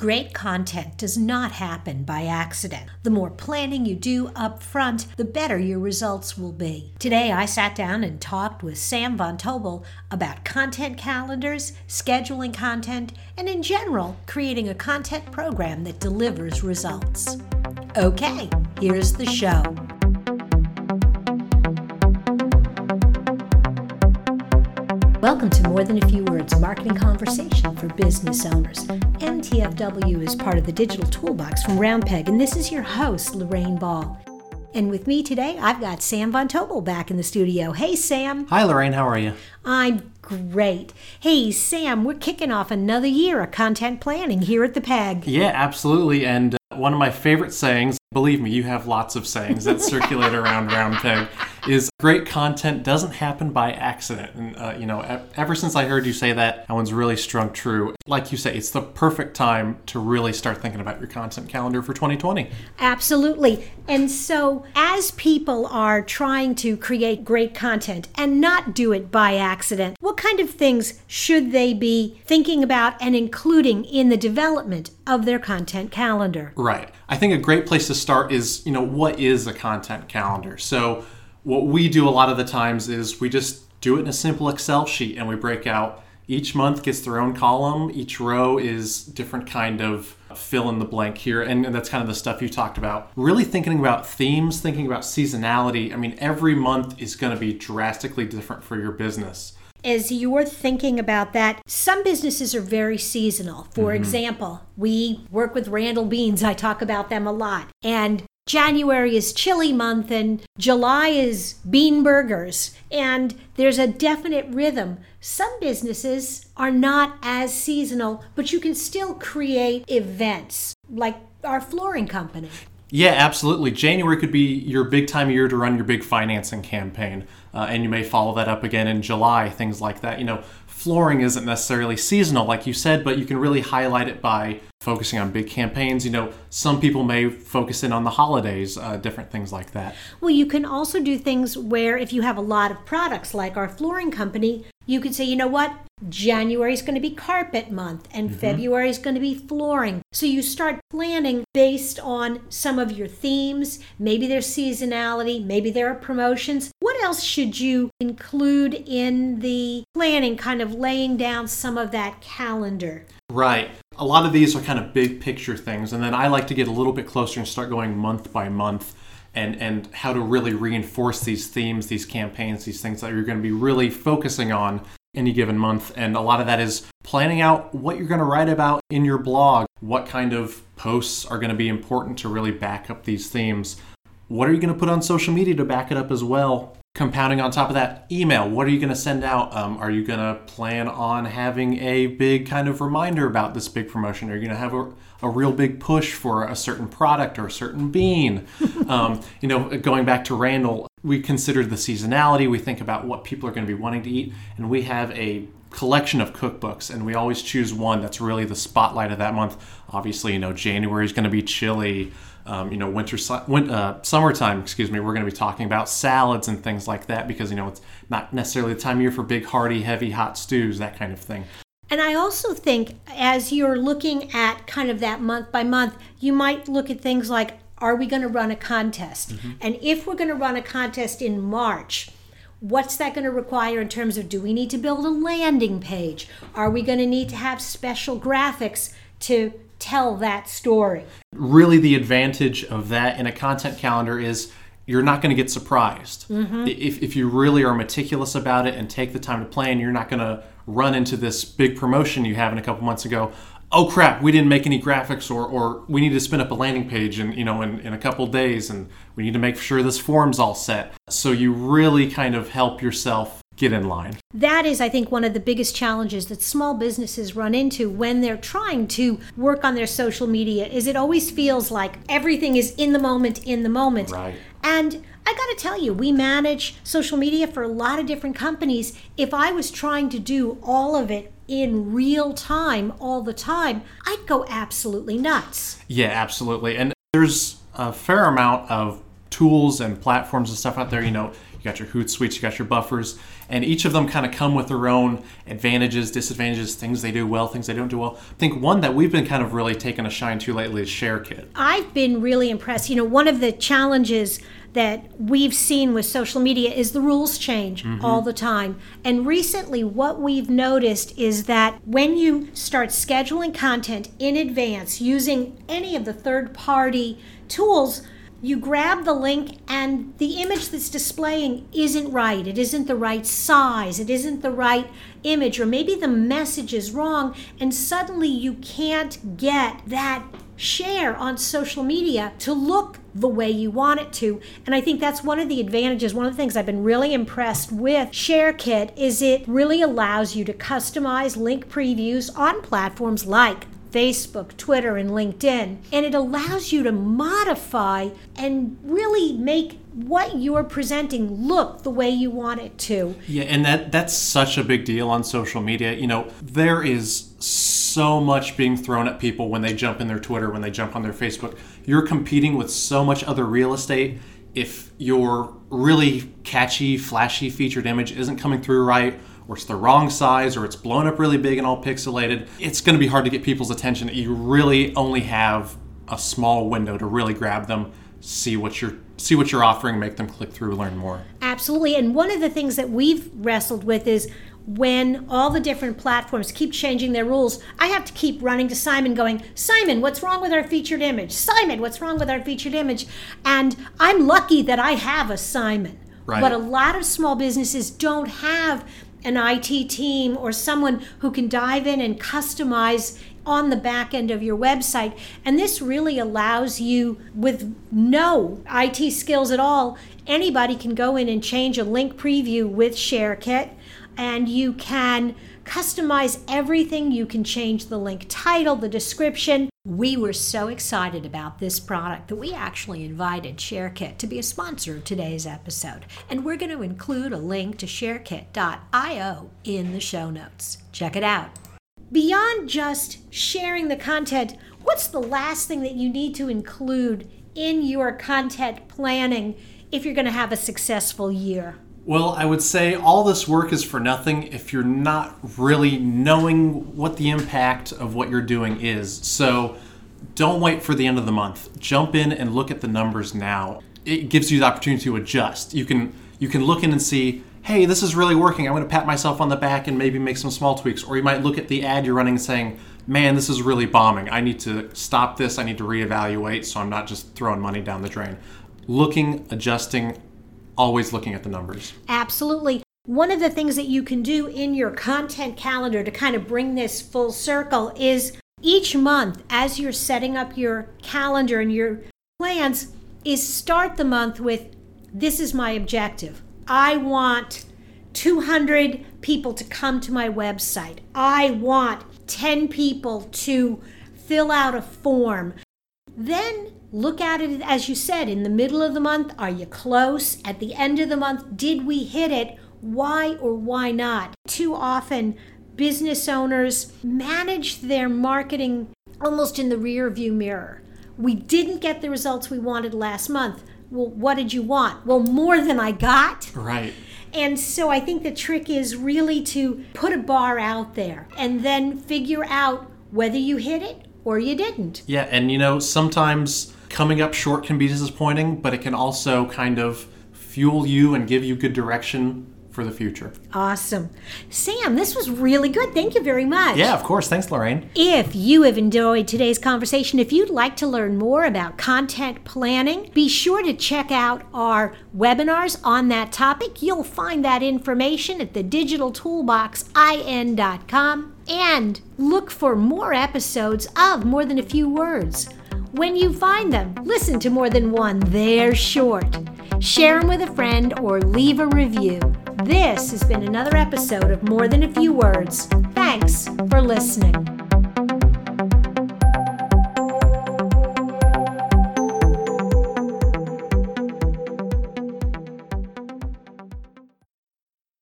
Great content does not happen by accident. The more planning you do up front, the better your results will be. Today, I sat down and talked with Sam Von Tobel about content calendars, scheduling content, and in general, creating a content program that delivers results. Okay, here's the show. Welcome to More Than a Few Words Marketing Conversation for Business Owners. MTFW is part of the digital toolbox from Roundpeg, and this is your host, Lorraine Ball. And with me today, I've got Sam Von Tobel back in the studio. Hey, Sam. Hi, Lorraine. How are you? I'm great. Hey, Sam, we're kicking off another year of content planning here at the PEG. Yeah, absolutely. And uh, one of my favorite sayings, believe me, you have lots of sayings that circulate around Roundpeg, is great content doesn't happen by accident. And, uh, you know, ever since I heard you say that, that one's really strung true. Like you say, it's the perfect time to really start thinking about your content calendar for 2020. Absolutely. And so, as people are trying to create great content and not do it by accident, what kind of things should they be thinking about and including in the development of their content calendar? Right. I think a great place to start is, you know, what is a content calendar? So, what we do a lot of the times is we just do it in a simple Excel sheet and we break out each month gets their own column. Each row is different kind of fill in the blank here. And, that's kind of the stuff you talked about. Really thinking about themes, thinking about seasonality. I mean, every month is going to be drastically different for your business. As you're thinking about that, some businesses are very seasonal. For mm-hmm. example, we work with Randall Beans. I talk about them a lot. And January is chili month and July is bean burgers, and there's a definite rhythm. Some businesses are not as seasonal, but you can still create events like our flooring company. Yeah, absolutely. January could be your big time year to run your big financing campaign, uh, and you may follow that up again in July, things like that. You know, flooring isn't necessarily seasonal, like you said, but you can really highlight it by focusing on big campaigns. You know, some people may focus in on the holidays, uh, different things like that. Well, you can also do things where if you have a lot of products, like our flooring company, you could say, you know what? January is going to be carpet month and mm-hmm. February is going to be flooring. So you start planning based on some of your themes. Maybe there's seasonality, maybe there are promotions. What else should you include in the planning, kind of laying down some of that calendar? Right. A lot of these are kind of big picture things. And then I like to get a little bit closer and start going month by month and and how to really reinforce these themes, these campaigns, these things that you're going to be really focusing on any given month. And a lot of that is planning out what you're going to write about in your blog, what kind of posts are going to be important to really back up these themes. What are you going to put on social media to back it up as well? Compounding on top of that, email. What are you going to send out? Um, are you going to plan on having a big kind of reminder about this big promotion? Are you going to have a, a real big push for a certain product or a certain bean? um, you know, going back to Randall, we consider the seasonality. We think about what people are going to be wanting to eat, and we have a collection of cookbooks and we always choose one that's really the spotlight of that month obviously you know january is going to be chili um, you know, winter, win, uh, summertime, excuse me, we're going to be talking about salads and things like that because, you know, it's not necessarily the time of year for big, hearty, heavy, hot stews, that kind of thing. And I also think as you're looking at kind of that month by month, you might look at things like, are we going to run a contest? Mm-hmm. And if we're going to run a contest in March, what's that going to require in terms of do we need to build a landing page? Are we going to need to have special graphics to tell that story. Really, the advantage of that in a content calendar is you're not going to get surprised. Mm-hmm. If, if you really are meticulous about it and take the time to plan, you're not going to run into this big promotion you have in a couple months ago. Oh crap, we didn't make any graphics or, or we need to spin up a landing page in, you know, in, in a couple days and we need to make sure this form's all set. So you really kind of help yourself get in line. That is, I think, one of the biggest challenges that small businesses run into when they're trying to work on their social media is it always feels like everything is in the moment, in the moment. Right. And I got to tell you, we manage social media for a lot of different companies. If I was trying to do all of it in real time all the time, I'd go absolutely nuts. Yeah, absolutely. And there's a fair amount of tools and platforms and stuff out there. You know, you got your Hootsuite, you got your buffers, and each of them kind of come with their own advantages, disadvantages, things they do well, things they don't do well. I think one that we've been kind of really taking a shine to lately is ShareKit. I've been really impressed. You know, one of the challenges that we've seen with social media is the rules change mm-hmm. all the time. And recently, what we've noticed is that when you start scheduling content in advance using any of the third party tools, you grab the link and the image that's displaying isn't right. It isn't the right size. It isn't the right image, or maybe the message is wrong, and suddenly you can't get that share on social media to look the way you want it to. And I think that's one of the advantages. One of the things I've been really impressed with ShareKit is it really allows you to customize link previews on platforms like Facebook, Twitter, and LinkedIn. And it allows you to modify and really make what you're presenting look the way you want it to. Yeah, and that that's such a big deal on social media. You know, there is so much being thrown at people when they jump in their Twitter, when they jump on their Facebook. You're competing with so much other real estate. If your really catchy, flashy featured image isn't coming through right, or it's the wrong size, or it's blown up really big and all pixelated, it's going to be hard to get people's attention. You really only have a small window to really grab them, see what you're see what you're offering, make them click through, learn more. Absolutely. And one of the things that we've wrestled with is when all the different platforms keep changing their rules, I have to keep running to Simon going, Simon, what's wrong with our featured image? Simon, what's wrong with our featured image? And I'm lucky that I have a Simon. Right. But a lot of small businesses don't have an IT team or someone who can dive in and customize on the back end of your website. And this really allows you, with no IT skills at all, anybody can go in and change a link preview with ShareKit and you can customize everything. You can change the link title, the description. We were so excited about this product that we actually invited ShareKit to be a sponsor of today's episode. And we're going to include a link to sharekit.io in the show notes. Check it out. Beyond just sharing the content, what's the last thing that you need to include in your content planning if you're going to have a successful year? Well, I would say all this work is for nothing if you're not really knowing what the impact of what you're doing is. So don't wait for the end of the month. Jump in and look at the numbers now. It gives you the opportunity to adjust. You can you can look in and see, hey, this is really working. I'm going to pat myself on the back and maybe make some small tweaks. Or you might look at the ad you're running and saying, man, this is really bombing. I need to stop this. I need to reevaluate so I'm not just throwing money down the drain. Looking, adjusting, always looking at the numbers. Absolutely. One of the things that you can do in your content calendar to kind of bring this full circle is each month, as you're setting up your calendar and your plans, is start the month with this is my objective. I want 200 people to come to my website. I want 10 people to fill out a form. Then look at it as you said in the middle of the month. Are you close? At the end of the month, did we hit it? Why or why not? Too often, business owners manage their marketing almost in the rear view mirror. We didn't get the results we wanted last month. Well, what did you want? Well, more than I got. Right. And so I think the trick is really to put a bar out there and then figure out whether you hit it or you didn't. Yeah, and you know, sometimes coming up short can be disappointing, but it can also kind of fuel you and give you good direction for the future. Awesome. Sam, this was really good. Thank you very much. Yeah, of course. Thanks, Lorraine. If you have enjoyed today's conversation, if you'd like to learn more about content planning, be sure to check out our webinars on that topic. You'll find that information at the digitaltoolboxin.com and look for more episodes of More Than a Few Words. When you find them, listen to more than one. They're short. Share them with a friend or leave a review. This has been another episode of More Than a Few Words. Thanks for listening.